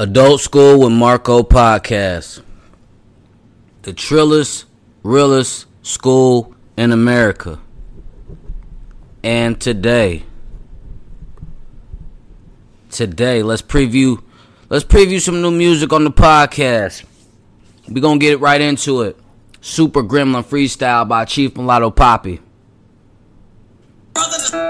Adult School with Marco podcast. The trillest, realest school in America. And today, today, let's preview let's preview some new music on the podcast. We're gonna get right into it. Super Gremlin Freestyle by Chief Mulatto Poppy. When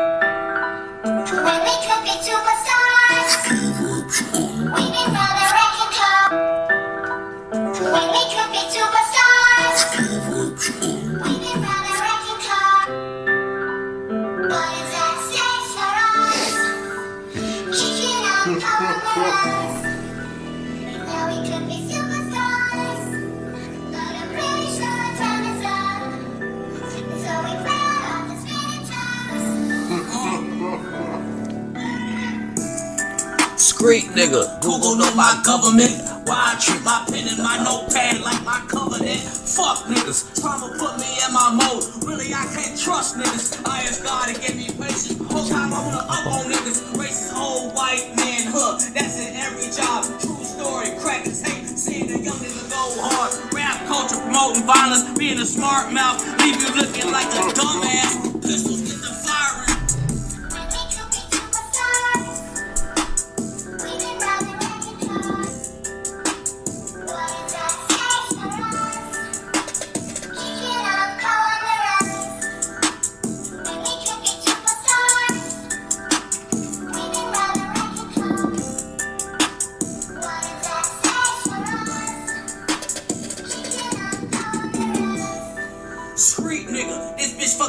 Screet nigga. Google know my government. Why I treat my pen and my notepad like my covenant. Fuck niggas, trying to put me in my mode. Really, I can't trust niggas. I ask God to give me patience. Whole time I wanna up on niggas. Racist old white man hook. That's in every job. True story, crack and tape. Seeing a young niggas go hard. Rap culture promoting violence. Being a smart mouth. Leave you looking like a dumbass. Pistols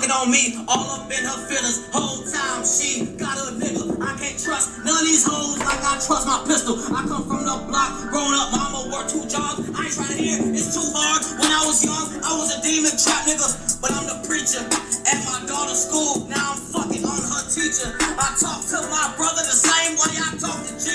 on me, all up in her feelings. Whole time she got a nigga. I can't trust none of these hoes like I trust my pistol. I come from the block, grown up, mama worked two jobs. I ain't trying to hear, it's too hard. When I was young, I was a demon trap nigga, but I'm the preacher. At my daughter's school, now I'm fucking on her teacher. I talk to my brother the same way I talk to.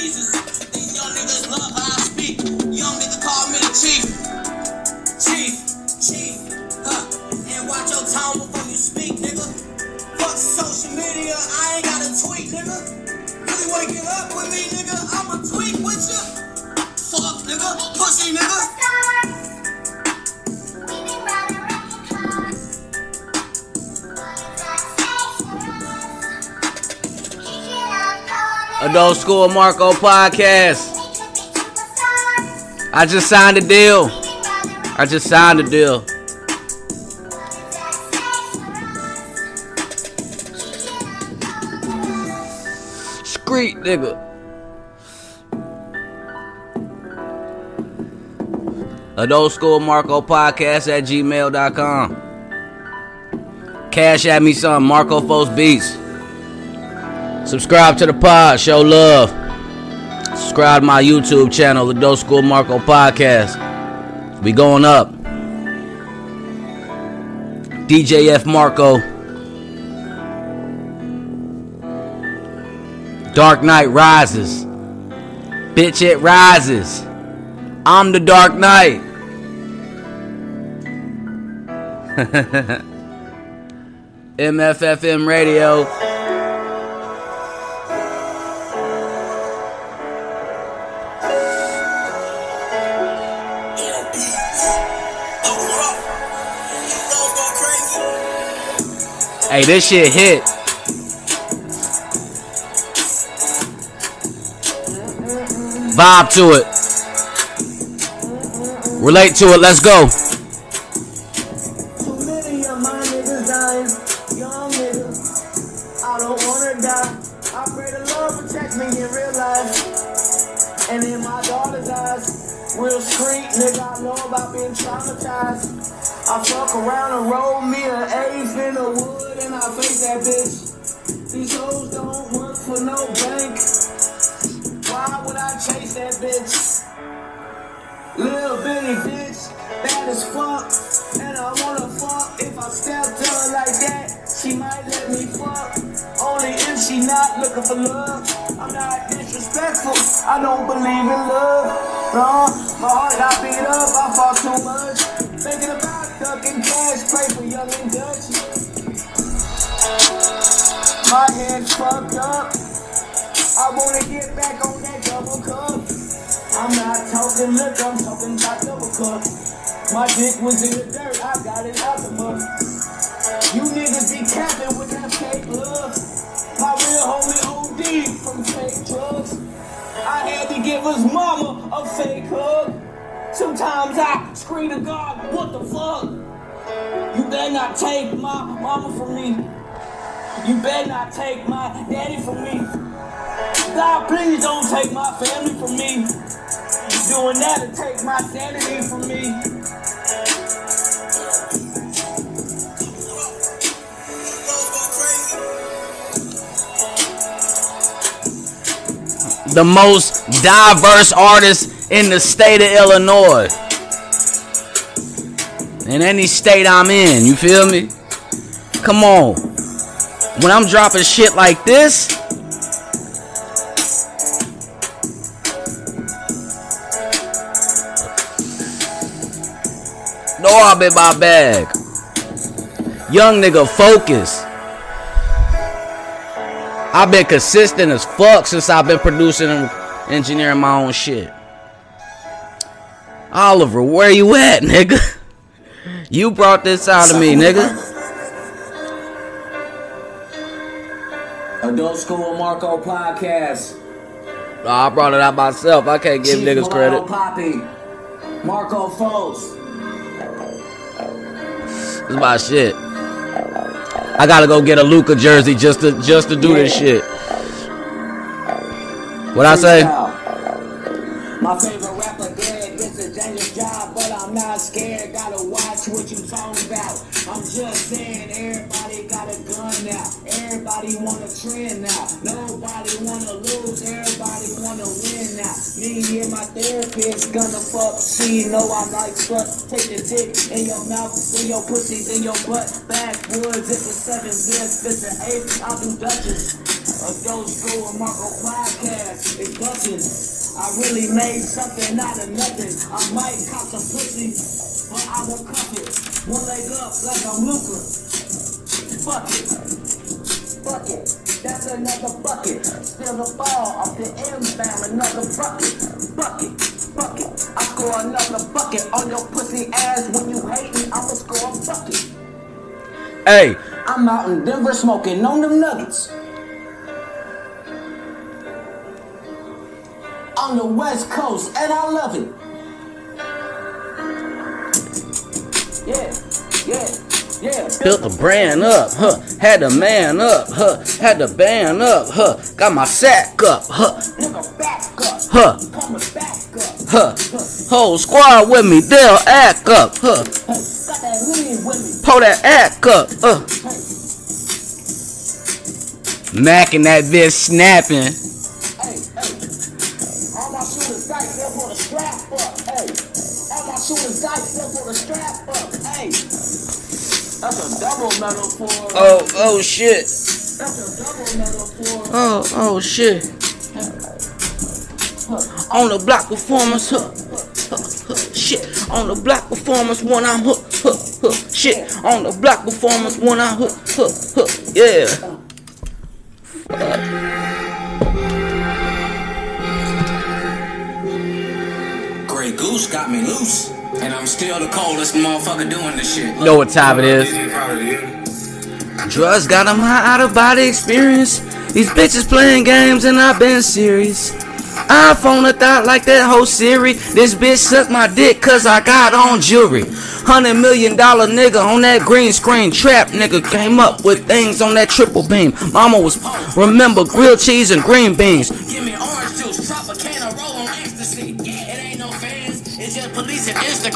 Get up with me, nigga? I'ma tweet with you. Fuck, nigga, pussy, nigga. Adult School Marco podcast. I just signed a deal. I just signed a deal. Screet nigga. Adult School Marco Podcast at gmail.com. Cash at me some Marco Fos Beats. Subscribe to the pod, show love. Subscribe to my YouTube channel, Adult School Marco Podcast. We going up. DJF Marco. Dark Knight rises. Bitch, it rises. I'm the Dark Knight. MFFM Radio. Hey, this shit hit. Vibe to it. Relate to it. Let's go. You better not take my daddy from me. God, please don't take my family from me. Doing that to take my sanity from me. The most diverse artist in the state of Illinois. In any state I'm in, you feel me? Come on. When I'm dropping shit like this, no, I'm in my bag. Young nigga, focus. I've been consistent as fuck since I've been producing and engineering my own shit. Oliver, where you at, nigga? You brought this out of me, nigga. Adult School Marco Podcast. I brought it out myself. I can't give Chief niggas credit. Poppy. Marco Foles. This is my shit. I gotta go get a Luka jersey just to just to do this shit. What I say? My favorite Everybody wanna trend now. Nobody wanna lose. Everybody wanna win now. Me and my therapist gonna fuck. She know I like slut. Take the dick in your mouth, in your pussy, in your butt. Backwoods, it's a seven, this, it's an eight. I'll do Dutchess. Adult School and Marco Podcast. It's Dutchess. I really made something out of nothing. I might cop some pussy, but I won't cuff it. One leg up like I'm Luka. Fuck it. That's another bucket. Still the ball off the fam. Another bucket. Bucket. Bucket. I score another bucket on your pussy ass when you hate me. I'ma score a bucket. Hey, I'm out in Denver smoking on them nuggets. On the West Coast, and I love it. Yeah, yeah. Built the brand up, huh? Had the man up, huh? Had the band up, huh? Got my sack up, huh? Huh? Huh? Whole squad with me, they'll act up, huh? Pull that act up, uh. Macking that bitch snapping. That's a double metaphor. Oh, oh shit. That's a double metaphor. Oh, oh shit. On the block performance, huh? huh, huh, Shit, on the block performance when I'm hook, hook, hook. Shit, on the block performance when I'm hook, hook, hook. Yeah. Grey Goose got me loose. And I'm still the coldest motherfucker doing this shit. Know what time it is? Drugs got 'em high out of body experience. These bitches playing games and I've been serious. iPhone a thought like that whole Siri. This bitch sucked my dick cause I got on jewelry. Hundred million dollar nigga on that green screen trap nigga came up with things on that triple beam. Mama was remember grilled cheese and green beans.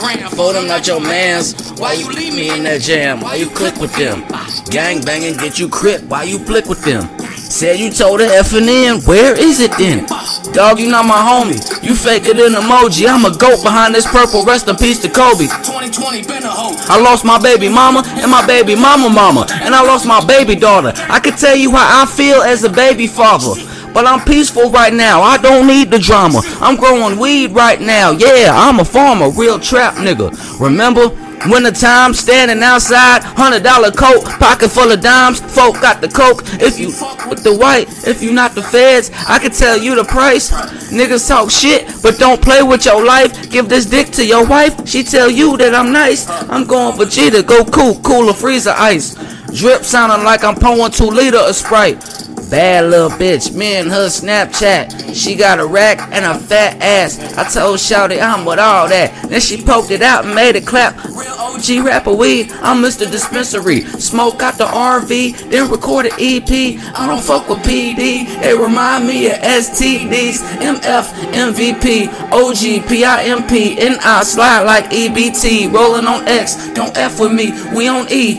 And Instagram. For them not your mans. Why you leave me in that jam? Why you click with them? Gang banging, get you crip. Why you flick with them? Said you told her effing in. Where is it then? Dog, you not my homie. You fake it in emoji. I'm a goat behind this purple. Rest in peace to Kobe. 2020 been a hoe. I lost my baby mama and my baby mama mama. And I lost my baby daughter. I can tell you how I feel as a baby father. But I'm peaceful right now. I don't need the drama. I'm growing weed right now. Yeah, I'm a farmer, real trap nigga. Remember? Winter time, standing outside, hundred dollar coat, pocket full of dimes. Folk got the coke. If you with the white, if you not the feds, I can tell you the price. Niggas talk shit, but don't play with your life. Give this dick to your wife, she tell you that I'm nice. I'm going for G to go cool, cooler freezer ice. Drip sounding like I'm pouring two liter of Sprite. Bad little bitch, me and her Snapchat. She got a rack and a fat ass. I told Shouty I'm with all that. Then she poked it out and made it clap. Real OG rapper weed, I'm Mr. Dispensary. Smoke out the RV, then record an EP. I don't fuck with PD. They remind me of STDs. MF, MVP, OG, PIMP, and I slide like EBT. Rolling on X, don't F with me, we on E.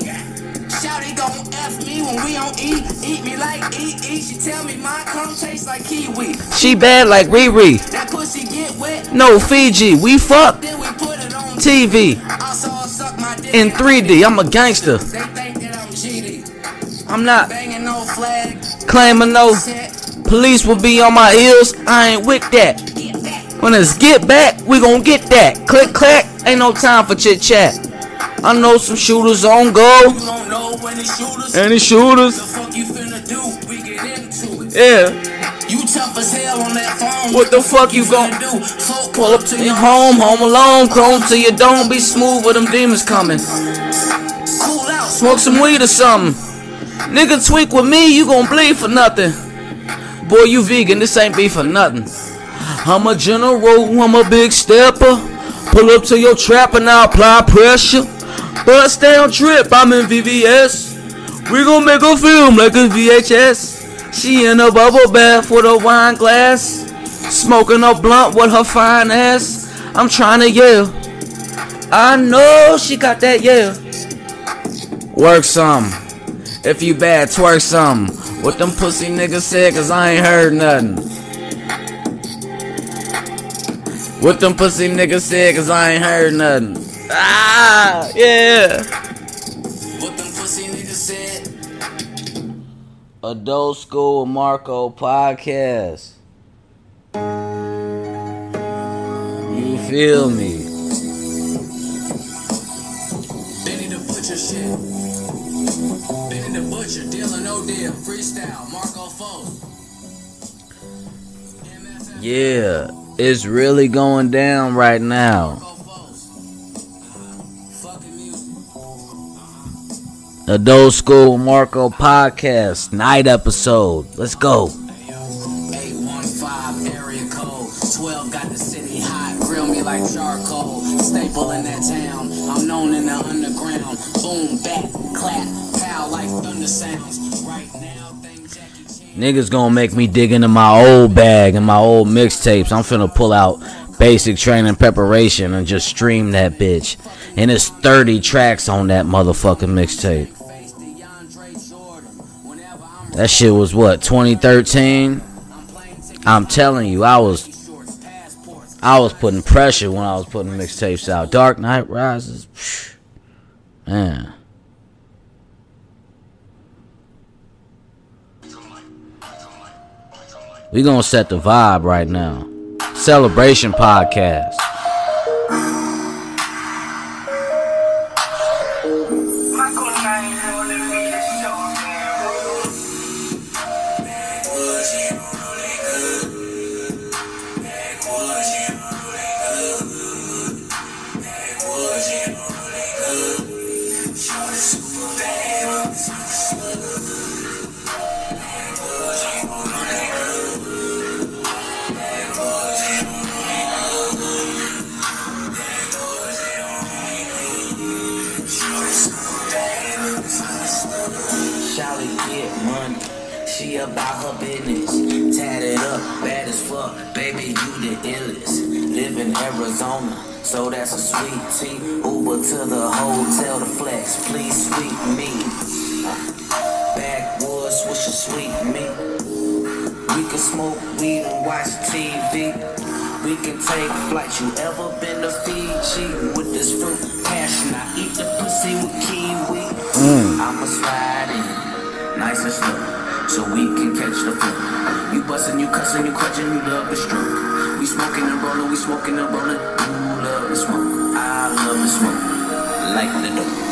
tell me my cum tastes like kiwi. She bad like Riri. That pussy get wet, No Fiji, we fuck then we put it on TV I saw her suck my dick. in 3D. I'm a gangster. They think that I'm GD. I'm not Banging no flag. claiming no Set. police will be on my heels. I ain't with that. When it's get back, we gon' get that. Click clack, ain't no time for chit chat. I know some shooters on go. You don't know when shooters. Any shooters? The fuck you finna do? Yeah. You tough as hell on that phone. What the fuck you gon' finna do? Folk Pull up to your home, home alone, chrome to your dome. Be smooth with them demons coming. Cool out. Smoke some weed or something. Nigga tweak with me, you gon' bleed for nothing. Boy, you vegan, this ain't beef for nothing. I'm a general, I'm a big stepper. Pull up to your trap and I apply pressure. Bust down trip, I'm in VVS. We gon' make a film like a VHS. She in a bubble bath with a wine glass. Smoking a blunt with her fine ass. I'm trying to yell. I know she got that yell. Work some. If you bad, twerk some. What them pussy niggas said, cause I ain't heard nothing. What them pussy niggas said, cause I ain't heard nothing. Ah, yeah. Adult School with Marco podcast. You feel me? Benny the Butcher shit. Benny the Butcher, no deal. Freestyle, Marco. MFF, Yeah, it's really going down right now. Adult School Marco podcast, night episode. Let's go. 815 area code. 12 got the city hot. Grill me like charcoal. Staple in that town. I'm known in the underground. Boom, back, clap, like thunder. Niggas gonna make me dig into my old bag and my old mixtapes. I'm finna pull out basic training preparation and just stream that bitch. And it's 30 tracks on that motherfucking mixtape. That shit was what, 2013? I'm telling you, I was. I was putting pressure when I was putting mixtapes out. Dark Knight Rises. Man. We gonna set the vibe right now. Celebration podcast. Arizona, so that's a sweet tea. Uber to the hotel to flex. Please sweet me. Backwoods, what's your sweet me? We can smoke weed and watch TV. We can take flights. You ever been to Fiji with this fruit passion? I eat the pussy with kiwi. Mm. I'ma slide in, nice and slow, so we can catch the flow. You bustin', you cussin', you clutchin', you love the stroke. We smoking and rollin', we smoking and rollin'. You love the smoke, I love the smoke. like the door.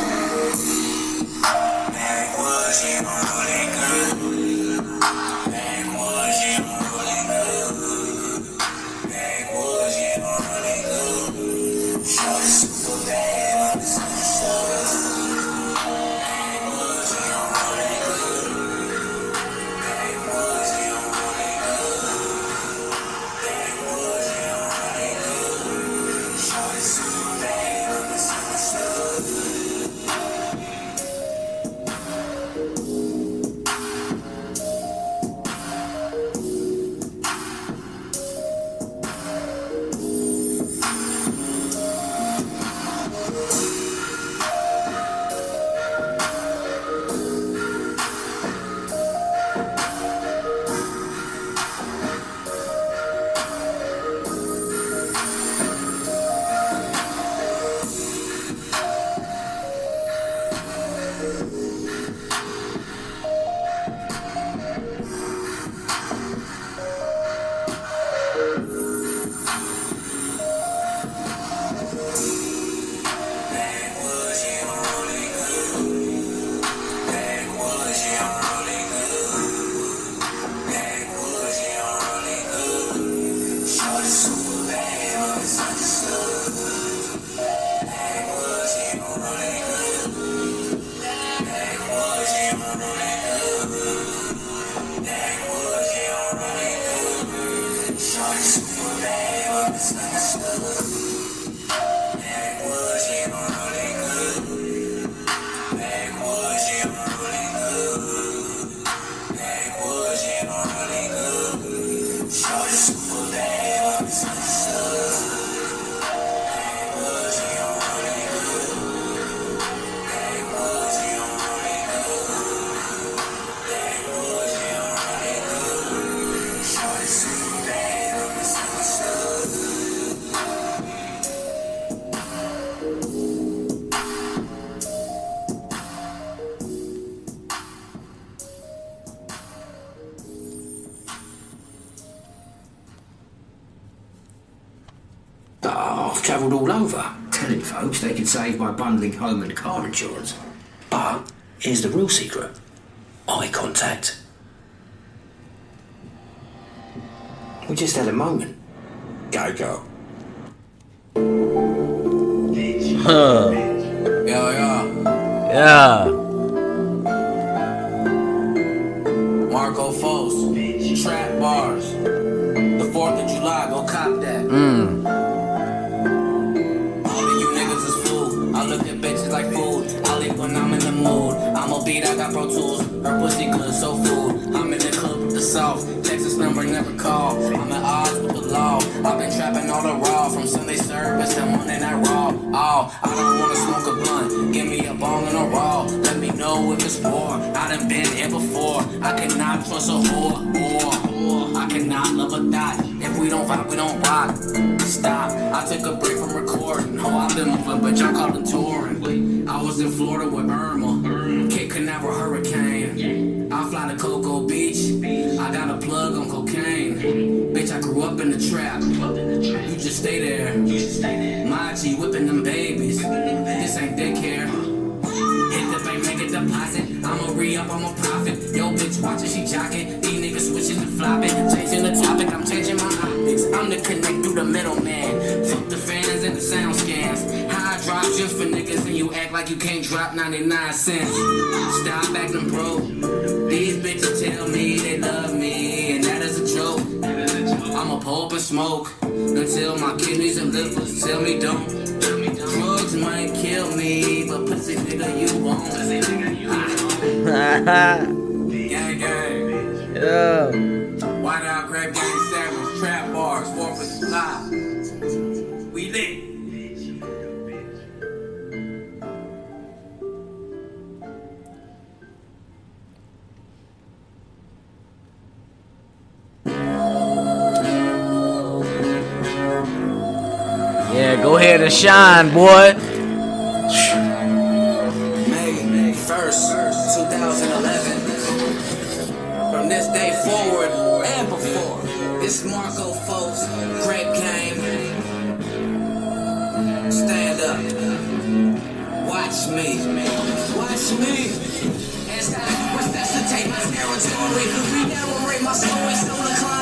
Insurance. But here's the real secret eye contact. We just had a moment. Geico. Huh. I don't wanna smoke a blunt. Give me a bong and a raw. Let me know if it's war. I done been here before. I cannot trust a whore. Or, or I cannot love a thought. If we don't vibe, we don't rock. Stop. I took a break from recording. Oh, I've been moving, but y'all called it touring. I was in Florida with Irma. Cape Canaveral hurricane. To Cocoa Beach. I got a plug on cocaine. Bitch, I grew up in the trap. You just stay there. Machi whipping them babies. This ain't daycare. Hit the bank, make a deposit. I'ma re up, I'ma profit. Yo, bitch, watching, she jocking. These niggas switching and flopping. Changing the topic, I'm changing my optics. I'm the connect through the middleman. Fuck the fans and the sound scans. Drop just for niggas, and you act like you can't drop 99 cents. Stop acting bro. These bitches tell me they love me, and that is a joke. I'ma pull up and smoke until my kidneys and livers tell me don't. Drugs might kill me, but pussy nigga you won't. Gang gang, yeah. white out grape gang trap bars, fourth of July. Go ahead and shine, boy. May 1st, 2011. From this day forward and before, it's Marco folks, Grape Gang. Stand up. watch me, watch me. As I resuscitate my territory, re-narrate my story, so the climax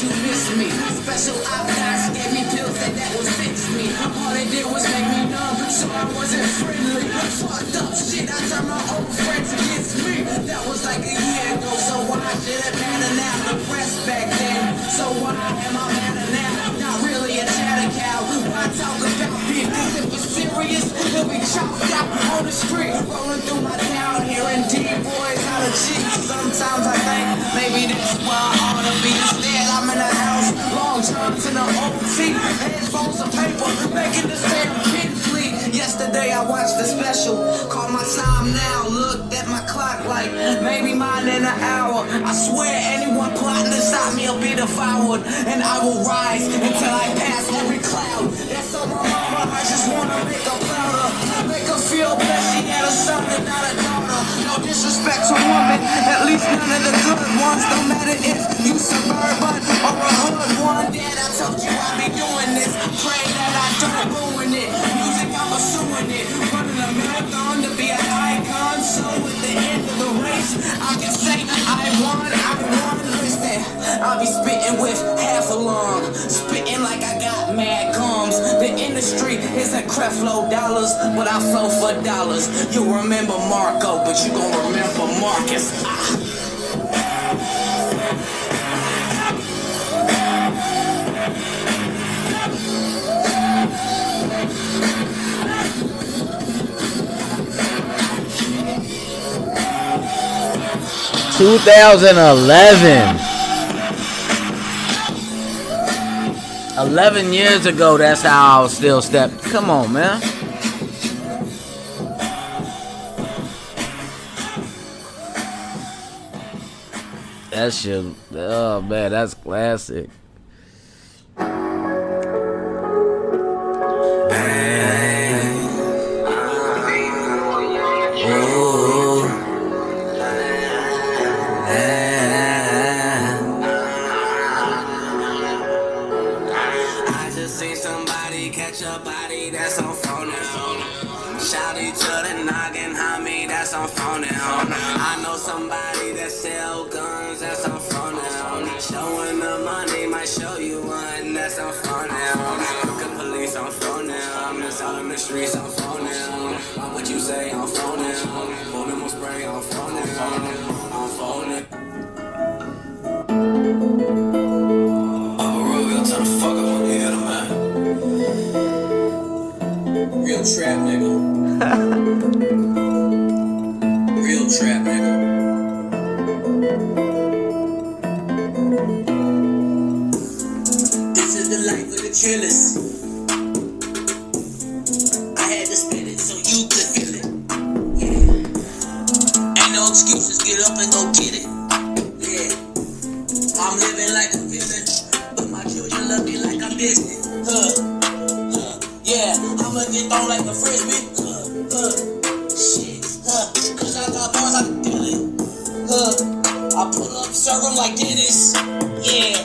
you miss me? Special options gave me pills that that would fix me. All they did was make me numb, so I wasn't friendly. Fucked up shit, I turned my old friends against me. That was like a year ago, so why did it matter now? The press back then, so why am I better now? Not really a chatter cow. Why talk about? Cause if it's serious, he'll be chopped out on the street. Rolling through my town, hearing D-boys out of cheeks. Sometimes I think maybe that's why I ought to be. Johns in the OT, headphones of paper, making this damn kid. Yesterday I watched the special, called my time now, looked at my clock like maybe mine in an hour. I swear anyone plotting to stop me will be devoured, and I will rise until I pass every cloud. That's on my mama, I just wanna make her prouder, make her feel blessed. She had a son and not a daughter. No disrespect to women, at least none of the good ones. No matter if you suburban or a hood one. Dad, I told you I'd be doing this. Pray that I don't ruin it. Pursuing it. Running a marathon to be an icon. So at the end of the race, I can say I won. I won. Listen, I'll be spitting with half a lung, spitting like I got mad gums. The industry isn't Creflo dollars, but I flow for dollars. You'll remember Marco, but you gon' remember Marcus. Ah. Two thousand eleven. Eleven years ago, that's how I was still step. Come on, man. That shit. Oh man, that's classic. I'ma get thrown like a frisbee. Huh. Huh. Shit. Huh. Cause I got bars I can deal it. Huh. I pull up, serve 'em like Dennis. Yeah.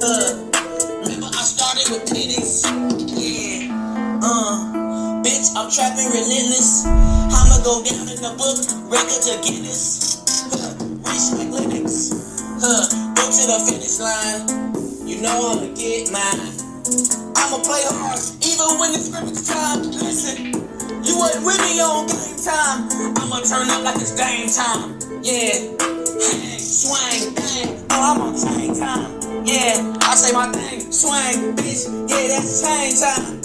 Huh. Remember I started with pennies. Yeah. Uh. Bitch, I'm trapping relentless. I'ma go down in the book, record to Guinness. Huh. Reach like Linux. Huh, go to the finish line. You know I'ma get mine. I'ma play hard, even when it's scrimmage time. Listen, you wasn't with me on game time. I'ma turn up like it's game time. Yeah, swing, bang. Oh, I'm on chain time. Yeah, I say my thing, swing, bitch. Yeah, that's chain time.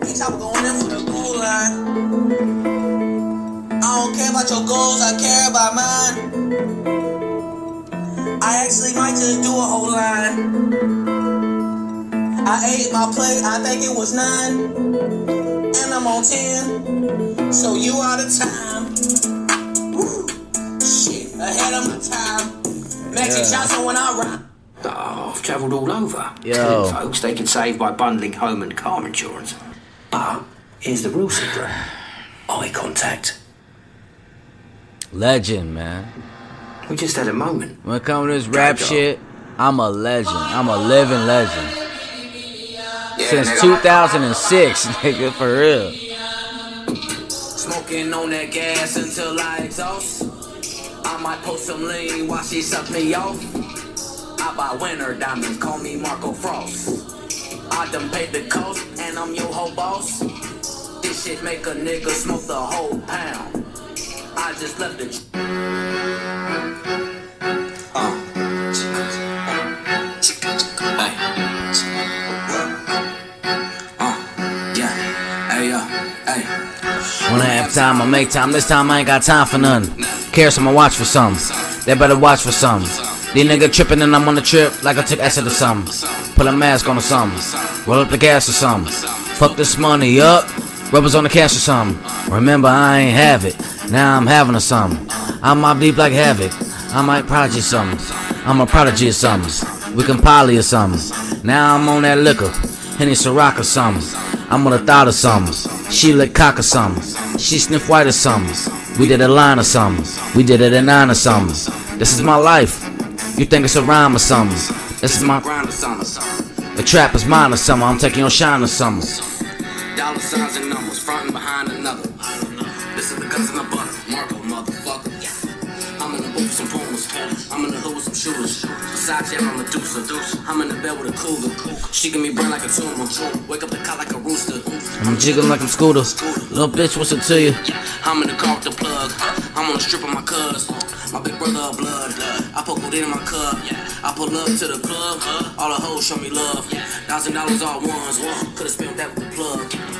Bitch, I'm going in for the goal line. I don't care about your goals, I care about mine. I actually might just do a whole line. I ate my plate, I think it was nine. And I'm on ten. So you out of time. Woo. Shit, ahead of my time. Magic Yeah. Johnson when I rhyme. Oh, I've travelled all over. Yo. Telling folks they can save by bundling home and car insurance. But here's the real secret eye contact. Legend, man. We just had a moment. When it comes to this rap shit, I'm a legend. I'm a living legend. Since 2006, nigga, for real. Smoking on that gas until I exhaust. I might post some lean while she suck me off. I buy winter diamonds, call me Marco Frost. I done paid the cost, and I'm your whole boss. This shit make a nigga smoke the whole pound. I just left the. When I have time, I make time. This time I ain't got time for none. Care some, I'ma watch for some. They better watch for some. These nigga tripping and I'm on the trip like I took acid or some. Put a mask on or some. Roll up the gas or some. Fuck this money up. Rubbers on the cash or some. Remember, I ain't have it. Now I'm having a some. I'm Mobb Deep like havoc. I might prodigy some. I'm a prodigy of something. We can poly or something. Now I'm on that liquor. Henny Ciroc or something. I'm on a thought or something. She lick cock or something. She sniff white or something. We did a line or something. We did it a nine or something. This is my life. You think it's a rhyme or something. This is my Grind or something. the trap is mine or something. I'm taking your shine or something. Dollar signs and numbers, front and behind another. This is the cousin of. I'm in the booth with some pumas. I'm in the hood with some shooters. Versace, I'm a Medusa. I'm in the bed with a cougar. She can be burn like a tumor. Wake up the cot like a rooster. I'm jiggling like I'm Scooter. Little bitch, what's it to you? I'm in the car with the plug. I'm on the strip of my cuz. My big brother of blood. I put codeine in my cup. I pull up to the club. All the hoes show me love. Thousand dollars all ones. Could've spent that with the plug.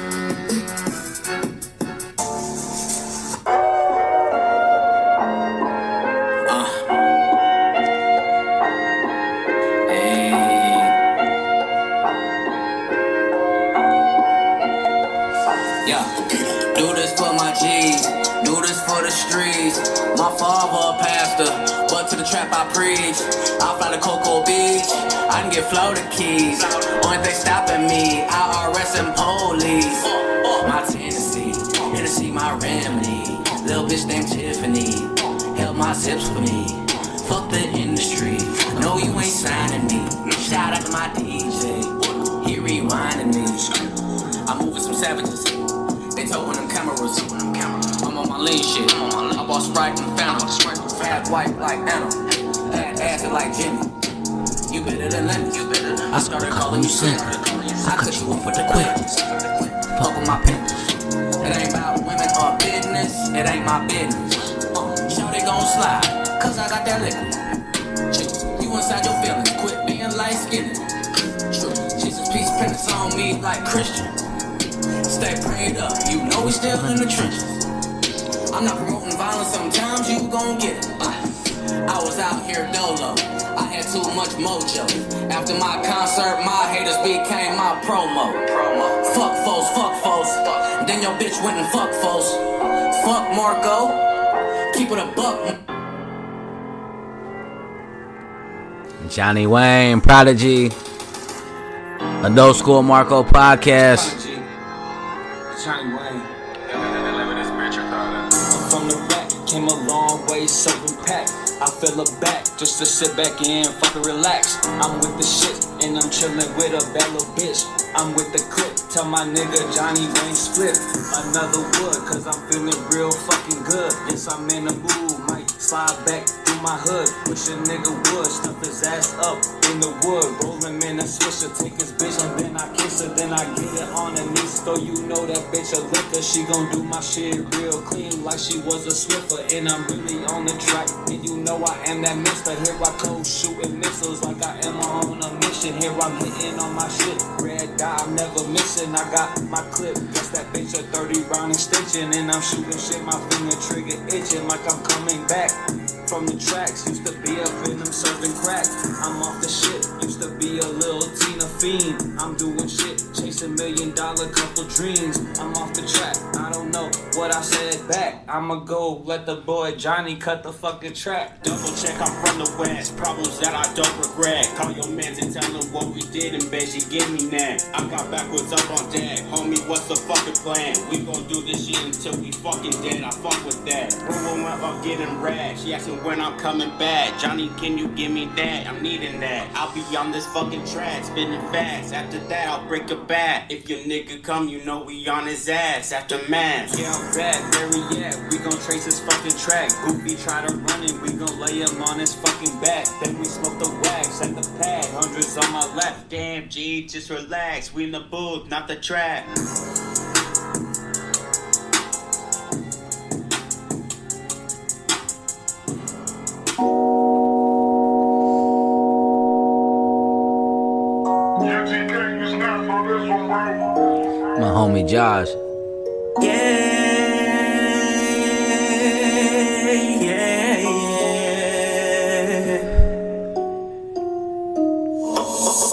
The streets. My father a pastor, but to the trap I preach. I fly to Cocoa Beach, I can get Florida keys. Only thing stopping me, IRS and police. My Tennessee, Tennessee my remedy. Little bitch named Tiffany, held my zips for me. Fuck the industry, no you ain't signing me. Shout out to my DJ, he rewinding me. I'm moving some savages. They told toting them cameras. when I'm on my lean shit. I bought Sprite and Fanta. Fat white like Anna. Fat ass like Jimmy. You better than Lenny. You better. I started calling you Slim. I cut you off with the quickness. Fuck with my penis. It ain't about women or business. It ain't my business. Uh, Shawty gon' slide. Cause I got that liquid. Chick, You inside your feelings. Quit being light skinned. Jesus peace prints on me like Christian. Stay prayed up, you know we still in the trenches. I'm not promoting violence, sometimes you gon' get it. I was out here dolo, I had too much mojo. After my concert, my haters became my promo. Fuck foes, fuck foes. Then your bitch went and fuck foes. Fuck Marco, keep it a buck. Johnny Wayne, Prodigy, Adult School Marco Podcast. Johnny Wayne. Came a long way, serving pack. I fell a back just to sit back and fucking relax. I'm with the shit and I'm chillin' with a bad little bitch. I'm with the clip, tell my nigga Johnny Wayne split. Another wood, cause I'm feeling real fucking good. Yes, I'm in the mood, might slide back my hood. Wish a nigga would stuff his ass up in the wood. Rollin' in a swisher, take his bitch and then I kiss her. Then I get it on her knees, so you know that bitch a liquor. She gon' do my shit real clean like she was a Swiffer. And I'm really on the track, and you know I am that mister. Here I go shooting missiles like I am on a mission. Here I'm hitting on my shit. Red dot, I'm never missing. I got my clip, guess that bitch a 30 round extension. And I'm shooting shit, my finger trigger itching like I'm coming back. From the tracks, used to be up in them serving crack. I'm off the shit, used to be a little Tina fiend. I'm doing shit, a million dollar couple dreams. I'm off the track, I don't know what I said back. I'ma go let the boy Johnny cut the fucking track. Double check, I'm from the west. Problems that I don't regret. Call your mans and tell them what we did and bed. She give me that. I got backwards up on deck. Homie, what's the fucking plan? We gon' do this shit until we fucking dead. I fuck with that. Rumor up, I'm getting rad. She asking when I'm coming back. Johnny, can you give me that? I'm needing that. I'll be on this fucking track, spinning fast. After that, I'll break a back. If your nigga come, you know we on his ass. After mass. Yeah, I'm back, where we at? We gon' trace his fucking track. Goofy try to run it, we gon' lay him on his fucking back. Then we smoke the wax at the pad, hundreds on my left. Damn, G, just relax. We in the booth, not the track. Josh. Yeah, yeah, yeah.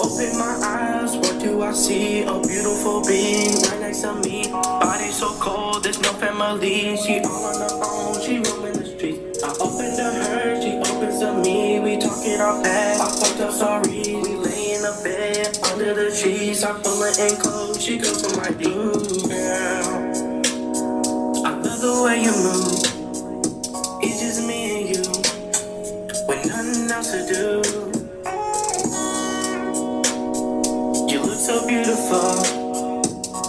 Open my eyes, what do I see? A beautiful being right next to me. Body so cold, there's no family. She all on her own, she roaming the streets. I open to her, she opens to me. We talking our past, I fucked up sorry. We lay in the bed under the trees. I pull her in close, she goes to my room, girl. I love the way you move. It's just me and you. With nothing else to do. You look so beautiful.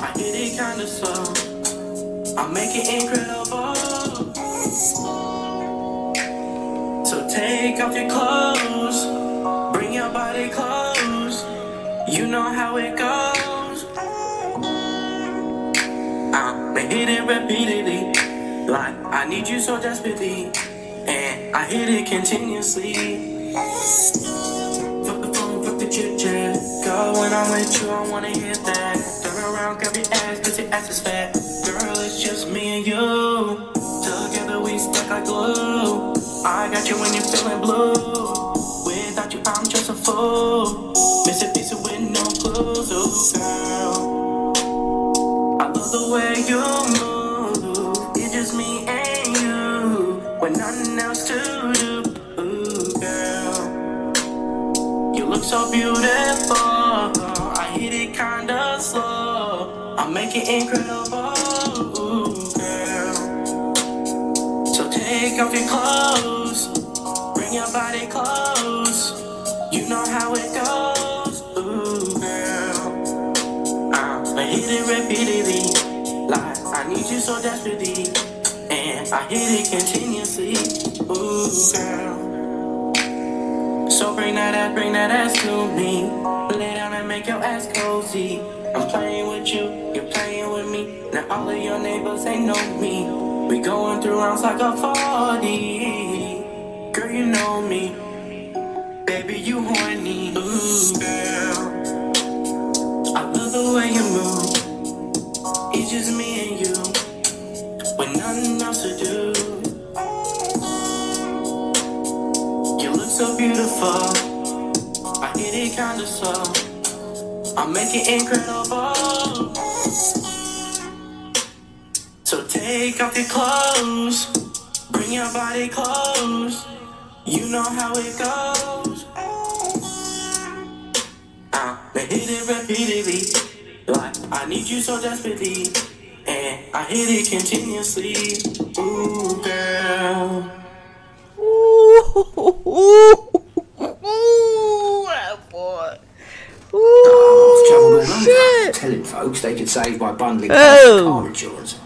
I hit it kinda slow. I make it incredible. So take off your clothes. Bring your body close. You know how it goes. Hit it repeatedly. Like I need you so desperately. And I hit it continuously. Fuck the phone, fuck the chit chat. Girl, when I'm with you, I wanna hit that. Turn around, grab your ass, cause your ass is fat. Girl, it's just me and you. Together we stuck like glue. I got you when you're feeling blue. Without you, I'm just a fool. Missing love the way you move. It's just me and you. With nothing else to do, ooh, girl. You look so beautiful. I hit it kinda slow. I make it incredible, ooh, girl. So take off your clothes. Bring your body close. You know how it you so desperately. And I hit it continuously, ooh, girl. So bring that ass, bring that ass to me. Lay down and make your ass cozy. I'm playing with you, you're playing with me. Now all of your neighbors, they know me. We going through rounds like a 40. Girl, you know me. Baby, you horny. Ooh, girl. I love the way you move. So beautiful. I hit it kinda slow. I make it incredible. So take off your clothes. Bring your body close. You know how it goes. I'ma hit it repeatedly. Like I need you so desperately. And I hit it continuously. Ooh, girl. I've travelled all over shit. telling folks they could save by bundling Oh. car insurance.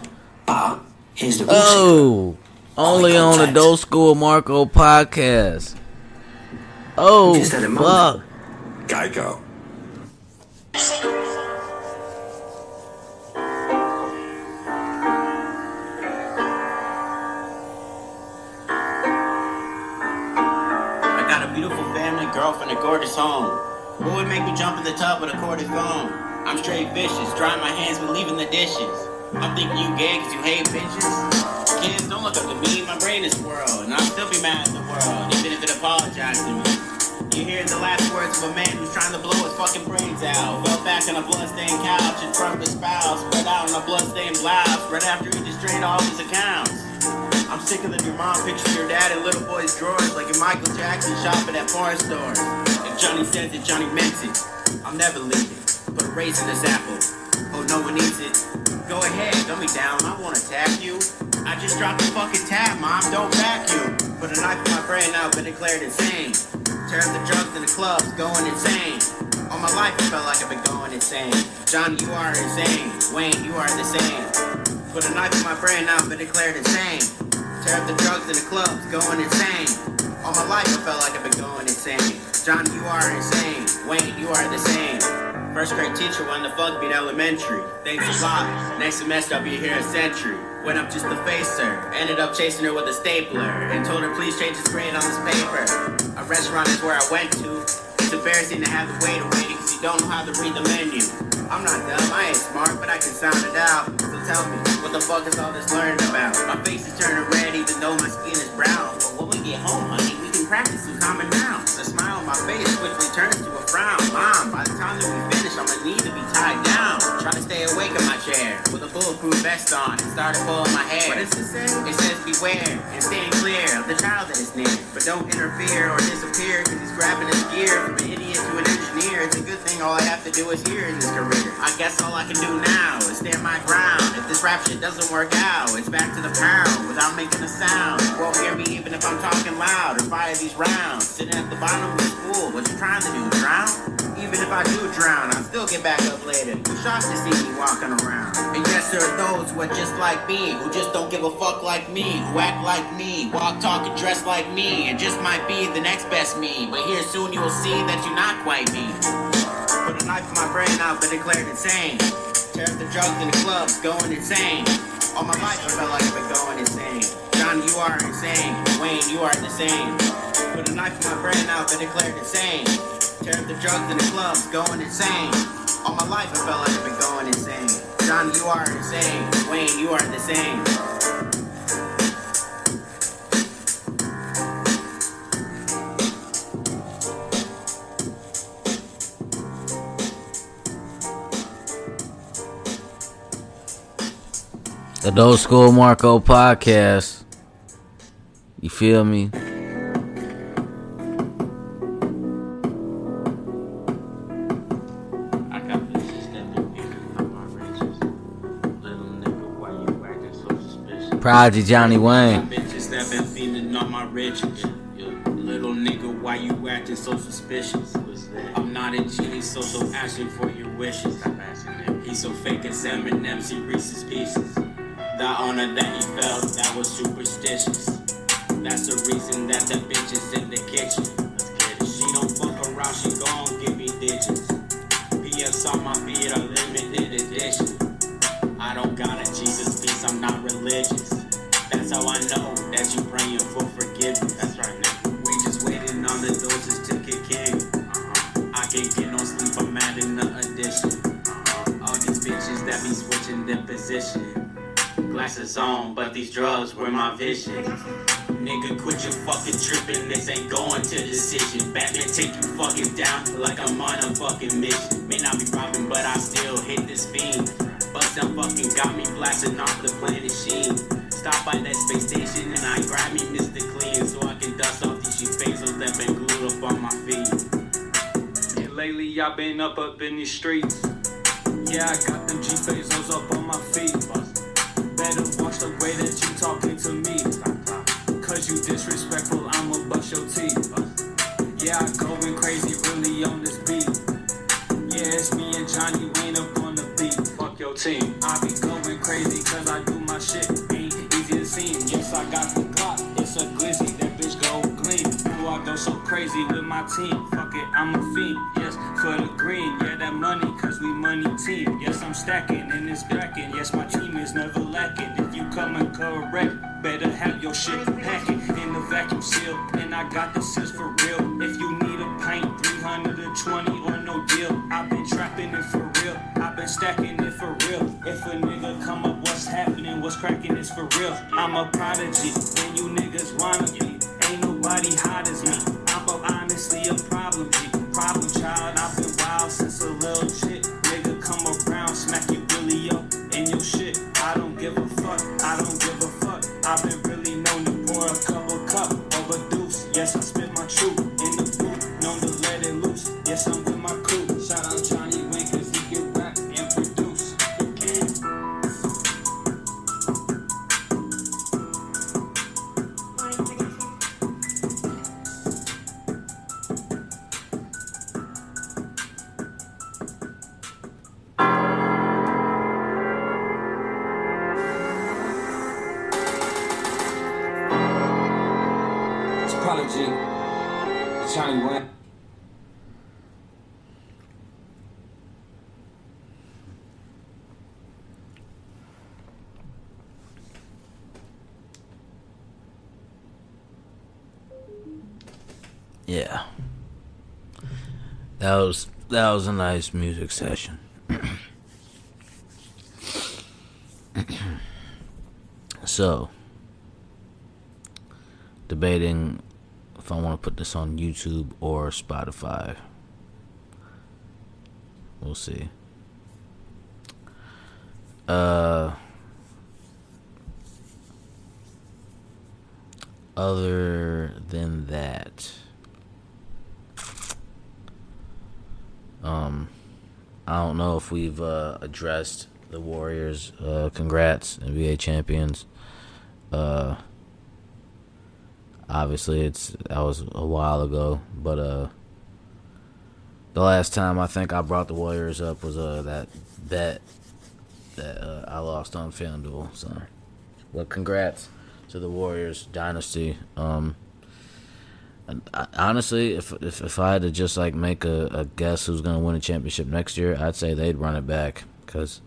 But here's the Oh, only on the contact. Dope School Marco podcast. Oh, Just had a moment. fuck. Geico. Family, girlfriend, a gorgeous home. What would make me jump in the tub with a corded phone? I'm straight vicious, drying my hands when leaving the dishes. I'm thinking you gay cause you hate bitches. Kids, don't look up to me, my brain is swirled, and I'll still be mad at the world, even if it apologizes to me. You hear the last words of a man who's trying to blow his fucking brains out. Fell back on a bloodstained couch in front of his spouse, spread out on a bloodstained blouse, right after he just drained all his accounts. I'm sicker than your mom pictures your dad in little boy's drawers, like in Michael Jackson shopping at porn stores. If Johnny says it, Johnny meant it. I'll never leave it. Put a raise in this apple. Oh, no one eats it. Go ahead, dumb me down. I won't attack you. I just dropped the fucking tab, mom. Don't vacuum. Put a knife in my brain now, been declared insane. Tear up the drugs in the clubs, going insane. All my life, I felt like I've been going insane. Johnny, you are insane. Wayne, you are the same. Put a knife in my brain now, been declared insane. Tear up the drugs in the clubs, going insane. All my life, I felt like I've been going insane. Johnny, you are insane. Wayne, you are the same. First grade teacher wanted to fuck me elementary. Thanks a lot. Next semester I'll be here a century. Went up just to face her. Ended up chasing her with a stapler. And told her please change the screen on this paper. A restaurant is where I went to. It's embarrassing to have the waiter waiting because you don't know how to read the menu. I'm not dumb, I ain't smart, but I can sound it out. So tell me, what the fuck is all this learning about? My face is turning red even though my skin is brown. But when we get home, honey, we can practice some common nouns. A smile on my face quickly turns to a frown. Mom, by the time that we finish, I'ma need to be tied down. Trying to stay awake in my chair with a bulletproof vest on and started pulling my hair. What does it say? It says beware and stand clear of the child that is near. But don't interfere or disappear because he's grabbing his gear from an idiot to an engineer. It's a good thing all I have to do is here in this career. I guess all I can do now is stand my ground. If this rap shit doesn't work out, it's back to the pound without making a sound. You won't hear me even if I'm talking loud or fire these rounds. Sitting at the bottom of the pool, what you trying to do, drown? Even if I do drown, I'll still get back up later. Who shocked to see me walking around? And yes, there are those who are just like me, who just don't give a fuck like me, who act like me, walk, talk, and dress like me, and just might be the next best me. But here soon you will see that you're not quite me. Put a knife in my brain, I've been declared insane. Tear up the drugs in the clubs, going insane. All my life I felt like I've been going insane. John, you are insane. Wayne, you are the same. Put a knife in my brain, I've been declared insane. Tear up the drugs in the clubs, going insane. All my life I felt like I've been going insane. Johnny, you are insane. Wayne, you are the same. Old School Marco podcast. You feel me? Prodigy Johnny Wayne. Bitches that been feeding on my riches. You Little nigga, why you acting so suspicious? I'm not a genie, so so asking for your wishes. He's so fake as M&M's, he Reese's Pieces. The honor that he felt, that was superstitious. That's the reason that the bitch is in the kitchen. She don't fuck around, she gon' give me digits. PS on my feet, a limited edition. I don't got a Jesus piece, I'm not religious. Switching their position. Glasses on, but these drugs were my vision. Nigga, quit your fucking tripping. This ain't going to decision. Batman take you fucking down like I'm on a fucking mission. May not be robbing, but I still hit this fiend. Bust down fucking got me blasting off the planet Sheen. Stop by that space station and I grab me Mr. Clean so I can dust off these bezels that been glued up on my feet. And lately I've been up up in these streets. Yeah, I got them Bezos up on my feet. Better watch the way that you talking to me. Cause you disrespectful, I'ma bust your teeth. Yeah, I going crazy really on this beat. Yeah, it's me and Johnny Wayne up on the beat. Fuck your team. I be going crazy cause I do my shit. Ain't easy to see. Yes, I got so crazy with my team? Fuck it, I'm a fiend. Yes, for the green. Yeah, that money cause we money team. Yes, I'm stacking and it's cracking. Yes, my team is never lacking. If you coming correct, better have your shit packing in the vacuum seal. And I got the seals for real. If you need a pint, 320 or no deal. I've been trapping it for real. I've been stacking it for real. If a nigga come up, what's happening? What's cracking is for real. I'm a prodigy. When you niggas wanna be, nobody hot as me. I'm a honest obviously a problem. Problem child, I've been wild since a little shit. Nigga, come around, smack you really up in your shit. I don't give a fuck, I don't give a fuck. I've been Yeah. That was that was a nice music session. so, debating if I want to put this on YouTube or Spotify. We'll see. Uh other than that, um, I don't know if we've uh, addressed the Warriors. Uh, congrats, NBA champions. Uh, obviously, it's that was a while ago, but uh, the last time I think I brought the Warriors up was uh that bet that uh, I lost on FanDuel. So, well, congrats to the Warriors dynasty. Um, honestly, if, if if I had to just like make a, a guess who's gonna win a championship next year, I'd say they'd run it back because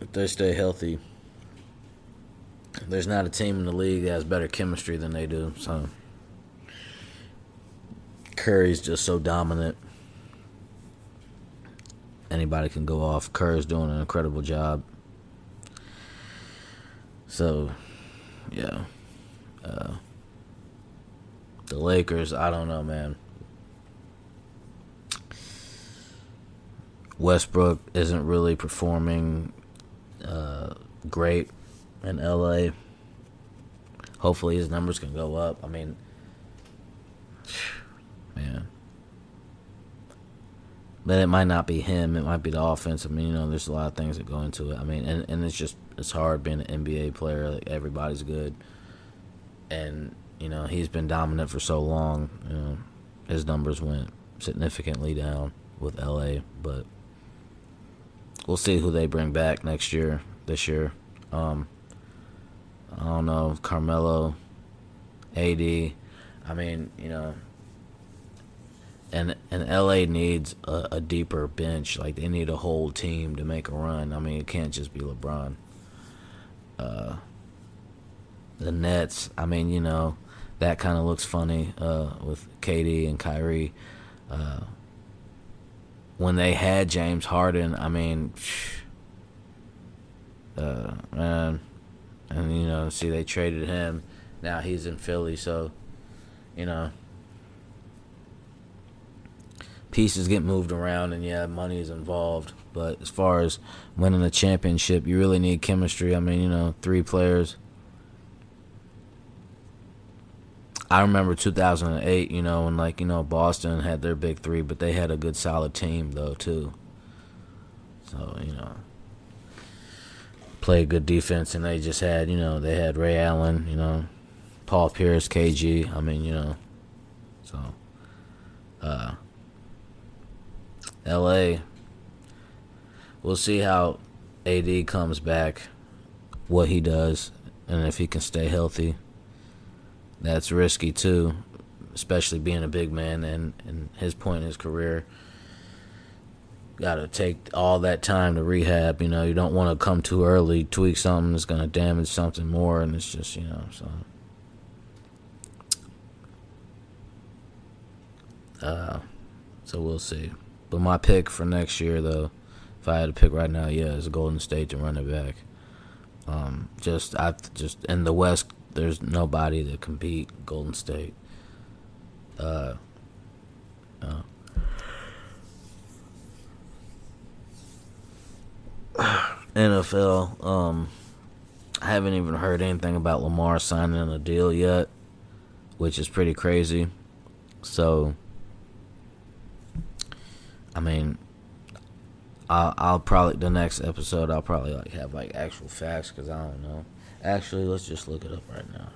if they stay healthy, there's not a team in the league that has better chemistry than they do. So Curry's just so dominant. Anybody can go off. Kerr's doing an incredible job. So, yeah. Uh, the Lakers, I don't know, man. Westbrook isn't really performing uh, great in LA. Hopefully his numbers can go up. I mean, man. But it might not be him. It might be the offense. I mean, you know, there's a lot of things that go into it. I mean, and, and it's just it's hard being an NBA player. Like everybody's good, and you know he's been dominant for so long. You know, his numbers went significantly down with LA, but we'll see who they bring back next year. This year, um, I don't know Carmelo, AD. I mean, you know, and and LA needs a, a deeper bench. Like they need a whole team to make a run. I mean, it can't just be LeBron. Uh, the Nets. I mean, you know, that kind of looks funny uh, with KD and Kyrie. Uh, when they had James Harden, I mean, uh, man, and you know, see they traded him. Now he's in Philly, so you know pieces get moved around and yeah, money is involved. But as far as winning a championship, you really need chemistry. I mean, you know, three players. I remember 2008, you know, when like, you know, Boston had their big three, but they had a good solid team though too. So, you know, played good defense and they just had, you know, they had Ray Allen, you know, Paul Pierce, KG. I mean, you know, so uh LA. We'll see how AD comes back, what he does, and if he can stay healthy. That's risky too, especially being a big man and, and his point in his career. Got to take all that time to rehab. You know, you don't want to come too early, tweak something that's going to damage something more, and it's just, you know, so. Uh, so we'll see. But my pick for next year, though, if I had to pick right now, yeah, is Golden State to run it back. Um, just I just in the West, there's nobody to compete Golden State. uh, uh NFL. Um, I haven't even heard anything about Lamar signing a deal yet, which is pretty crazy. So, I mean, I'll, I'll probably the next episode I'll probably like have like actual facts because I don't know. Actually, let's just look it up right now.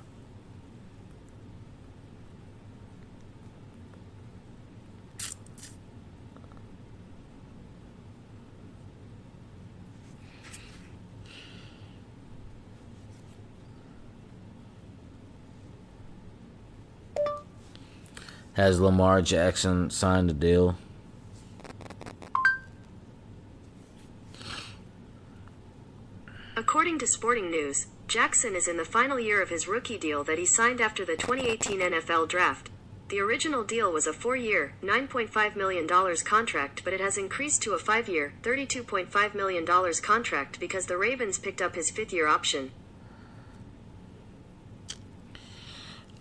Has Lamar Jackson signed a deal? To Sporting News, Jackson is in the final year of his rookie deal that he signed after the 2018 NFL Draft. The original deal was a four year, $9.5 million contract, but it has increased to a five year, $32.5 million contract because the Ravens picked up his fifth year option.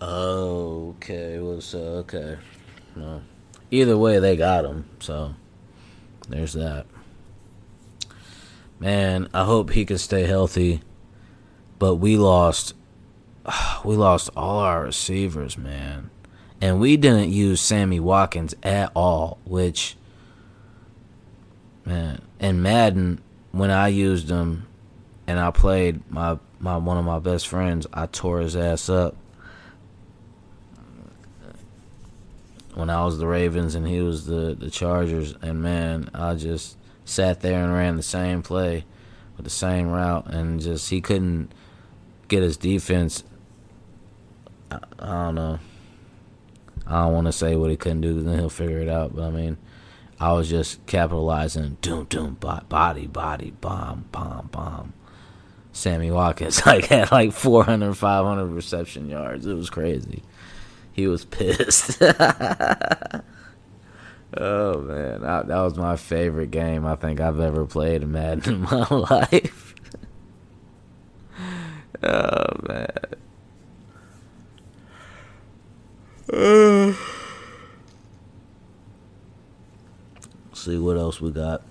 Okay. Well, so okay. No. Either way, they got him. So there's that. Man, I hope he can stay healthy. But we lost. We lost all our receivers, man, and we didn't use Sammy Watkins at all. Which, man, and Madden, when I used him, and I played my my one of my best friends, I tore his ass up. when I was the Ravens and he was the the Chargers, and man, I just sat there and ran the same play with the same route, and just he couldn't get his defense. I, I don't know. I don't want to say what he couldn't do, then he'll figure it out. But I mean, I was just capitalizing, doom, doom, body, body, bomb, bomb, bomb. Sammy Watkins like had like 400, 500 reception yards. It was crazy. He was pissed. oh man, that, that was my favorite game I think I've ever played in Madden in my life. oh man. see what else we got.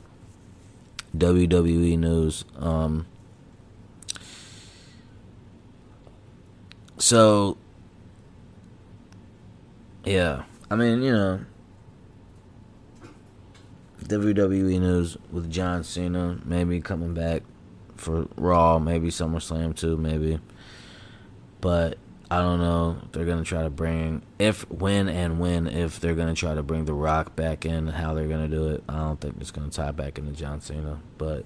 WWE news. Um, so, yeah, I mean, you know, WWE news with John Cena maybe coming back for Raw, maybe SummerSlam too, maybe. But I don't know they're gonna try to bring if when and when if they're gonna try to bring The Rock back in how they're gonna do it. I don't think it's gonna tie back into John Cena, but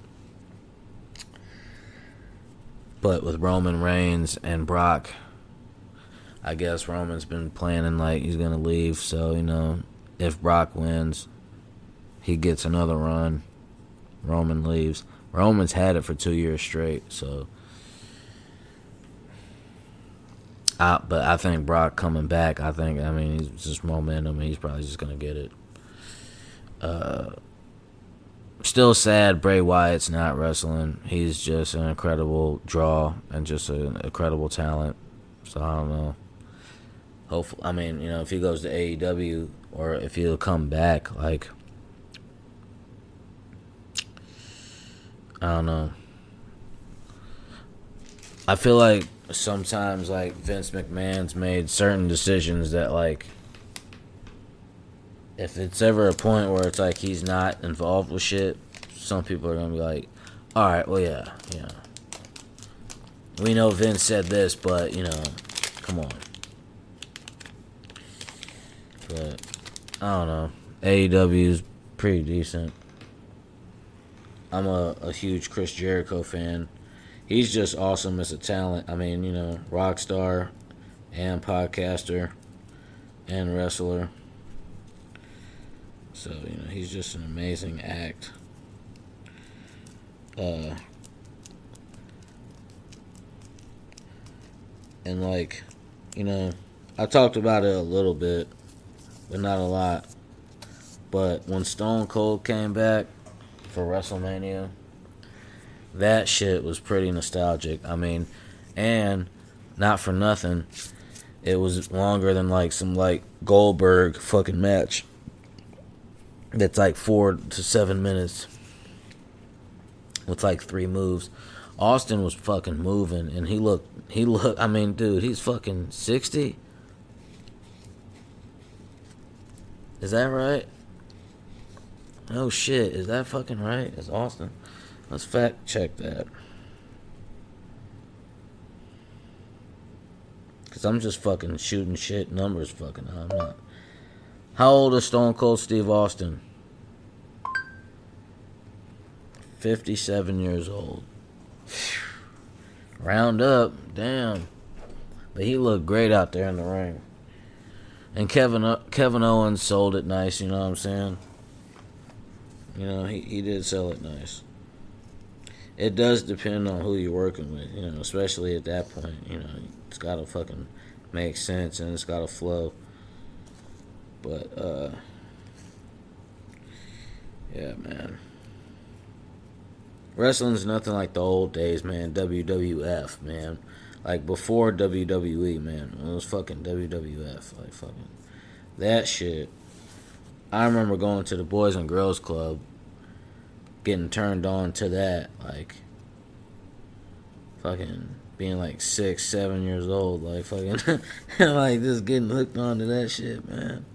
but with Roman Reigns and Brock, I guess Roman's been planning like he's gonna leave. So you know, if Brock wins, he gets another run. Roman leaves. Roman's had it for two years straight, so. I, but I think Brock coming back. I think I mean he's just momentum. He's probably just gonna get it. Uh, still sad Bray Wyatt's not wrestling. He's just an incredible draw and just an incredible talent. So I don't know. Hopefully, I mean you know if he goes to AEW or if he'll come back, like I don't know. I feel like sometimes like Vince McMahon's made certain decisions that like if it's ever a point where it's like he's not involved with shit, some people are gonna be like, All right, well yeah, yeah. We know Vince said this, but you know, come on. But I don't know. AEW is pretty decent. I'm a, a huge Chris Jericho fan. He's just awesome as a talent. I mean, you know, rock star and podcaster and wrestler. So, you know, he's just an amazing act. Uh and like, you know, I talked about it a little bit, but not a lot. But when Stone Cold came back for WrestleMania, that shit was pretty nostalgic. I mean, and not for nothing, it was longer than like some like Goldberg fucking match. That's like four to seven minutes with like three moves. Austin was fucking moving, and he looked. He looked. I mean, dude, he's fucking sixty. Is that right? Oh shit, is that fucking right? It's Austin? Let's fact check that. Cause I'm just fucking shooting shit numbers fucking I'm not. How old is Stone Cold Steve Austin? 57 years old. Round up, damn. But he looked great out there in the ring. And Kevin Kevin Owens sold it nice, you know what I'm saying? You know, he, he did sell it nice. It does depend on who you're working with, you know, especially at that point, you know, it's gotta fucking make sense and it's gotta flow. But uh yeah, man. Wrestling's nothing like the old days, man. WWF, man. Like before WWE, man. It was fucking WWF. Like fucking that shit. I remember going to the Boys and Girls Club, getting turned on to that, like fucking being like six, seven years old, like fucking like just getting hooked onto that shit, man.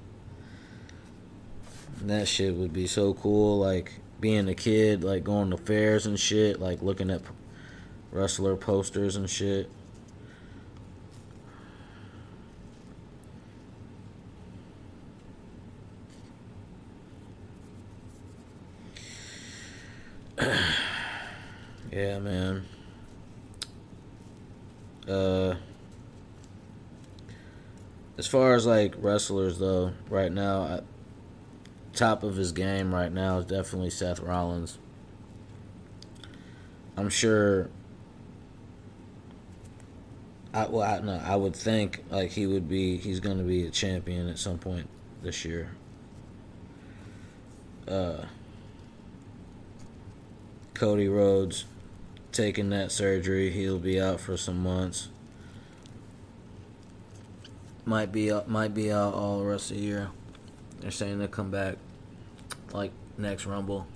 And that shit would be so cool, like being a kid, like going to fairs and shit, like looking at wrestler posters and shit. Yeah, man. Uh, as far as like wrestlers though, right now, I, top of his game right now is definitely Seth Rollins. I'm sure. I well, I, no, I would think like he would be. He's going to be a champion at some point this year. Uh, Cody Rhodes taking that surgery. He'll be out for some months. Might be out, might be out all the rest of the year. They're saying they'll come back like next Rumble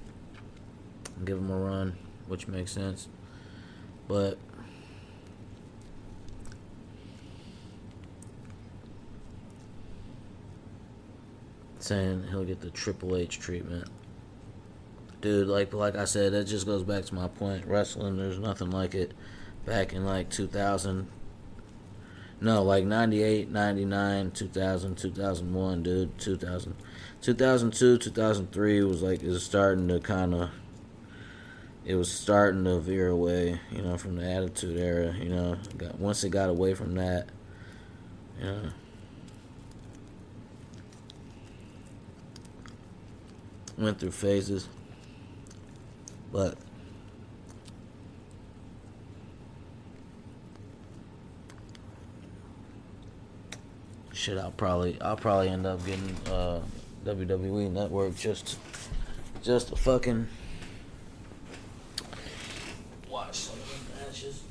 give him a run, which makes sense. But saying he'll get the Triple H treatment. Dude, like like I said, that just goes back to my point. Wrestling, there's nothing like it. Back in like 2000, no, like 98, 99, 2000, 2001, dude, 2000. 2002, 2003 was like, it was starting to kind of, it was starting to veer away, you know, from the Attitude Era, you know. Got, once it got away from that, you know. Went through phases. But shit, I'll probably I'll probably end up getting uh, WWE Network just just a fucking watch some of the matches.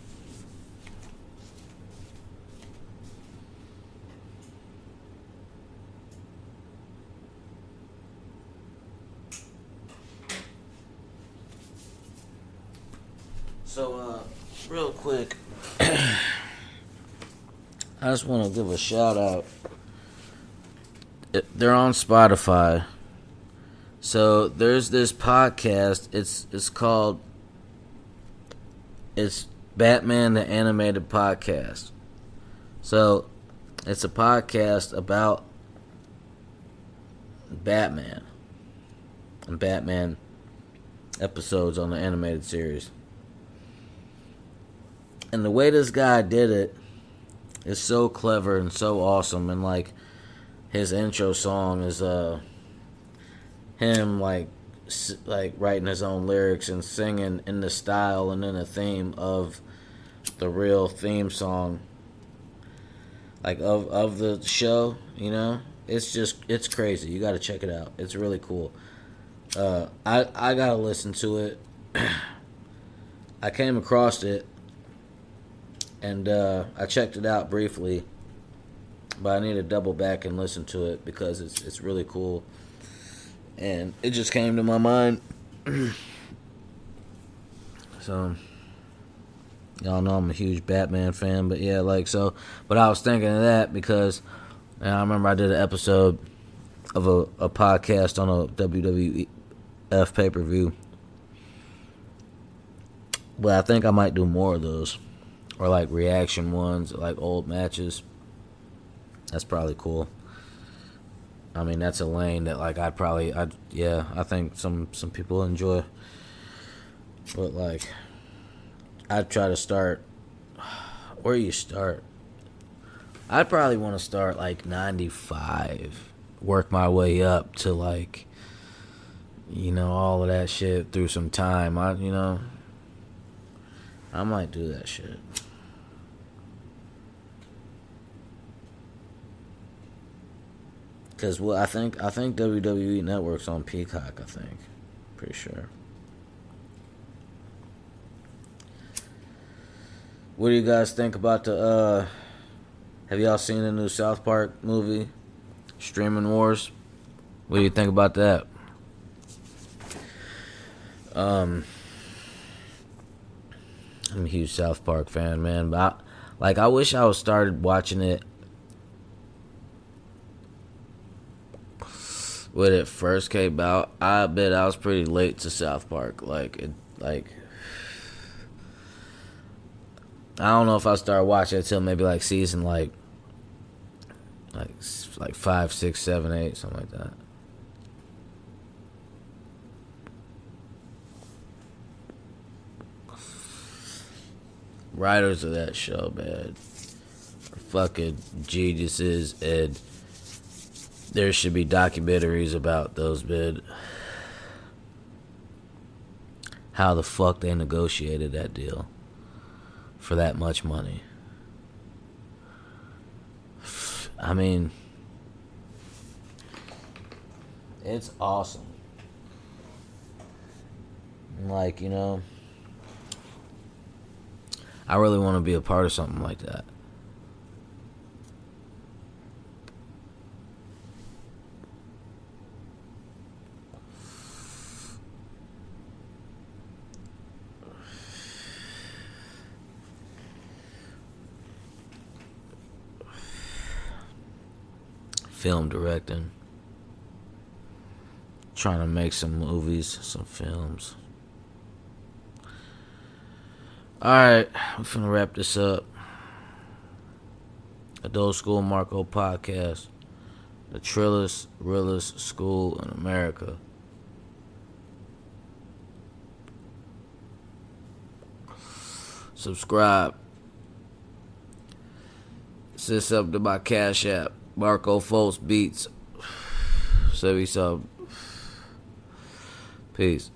So, uh, real quick, I just want to give a shout out. They're on Spotify. So there's this podcast. It's it's called it's Batman the Animated Podcast. So it's a podcast about Batman and Batman episodes on the animated series. And the way this guy did it is so clever and so awesome. And like his intro song is uh him like like writing his own lyrics and singing in the style and in the theme of the real theme song. Like of of the show you know? It's just it's crazy. You got to check it out. It's really cool. Uh i i gotta listen to it. I came across it and uh i checked it out briefly but I need to double back and listen to it because it's it's really cool. And it just came to my mind. so y'all know I'm a huge Batman fan, but yeah, like so. But I was thinking of that because and I remember I did an episode of a, a podcast on a WWF pay per view. But I think I might do more of those. Or like reaction ones, like old matches. That's probably cool. I mean, that's a lane that like I'd probably I yeah, I think some some people enjoy. But like I'd try to start where you start. I'd probably want to start like 95, work my way up to like you know all of that shit through some time. I you know I might do that shit. Cause well, I think I think WWE Network's on Peacock. I think, pretty sure. What do you guys think about the? uh Have y'all seen the new South Park movie, Streaming Wars? What do you think about that? Um, I'm a huge South Park fan, man. But I, like, I wish I was started watching it when it first came out. I bet I was pretty late to South Park. Like, it, like I don't know if I started watching it until maybe like season like like like five, six, seven, eight, something like that. Writers of that show, man, fucking geniuses, and there should be documentaries about those men. How the fuck they negotiated that deal for that much money. I mean, it's awesome. Like, you know, I really want to be a part of something like that. Film directing. Trying to make some movies, some films. Alright, we're finna wrap this up. Adult School Marco Podcast. The trillest, realest school in America. Subscribe. Send something to my Cash App. Marco Foltz Beats. 70 sub. Peace.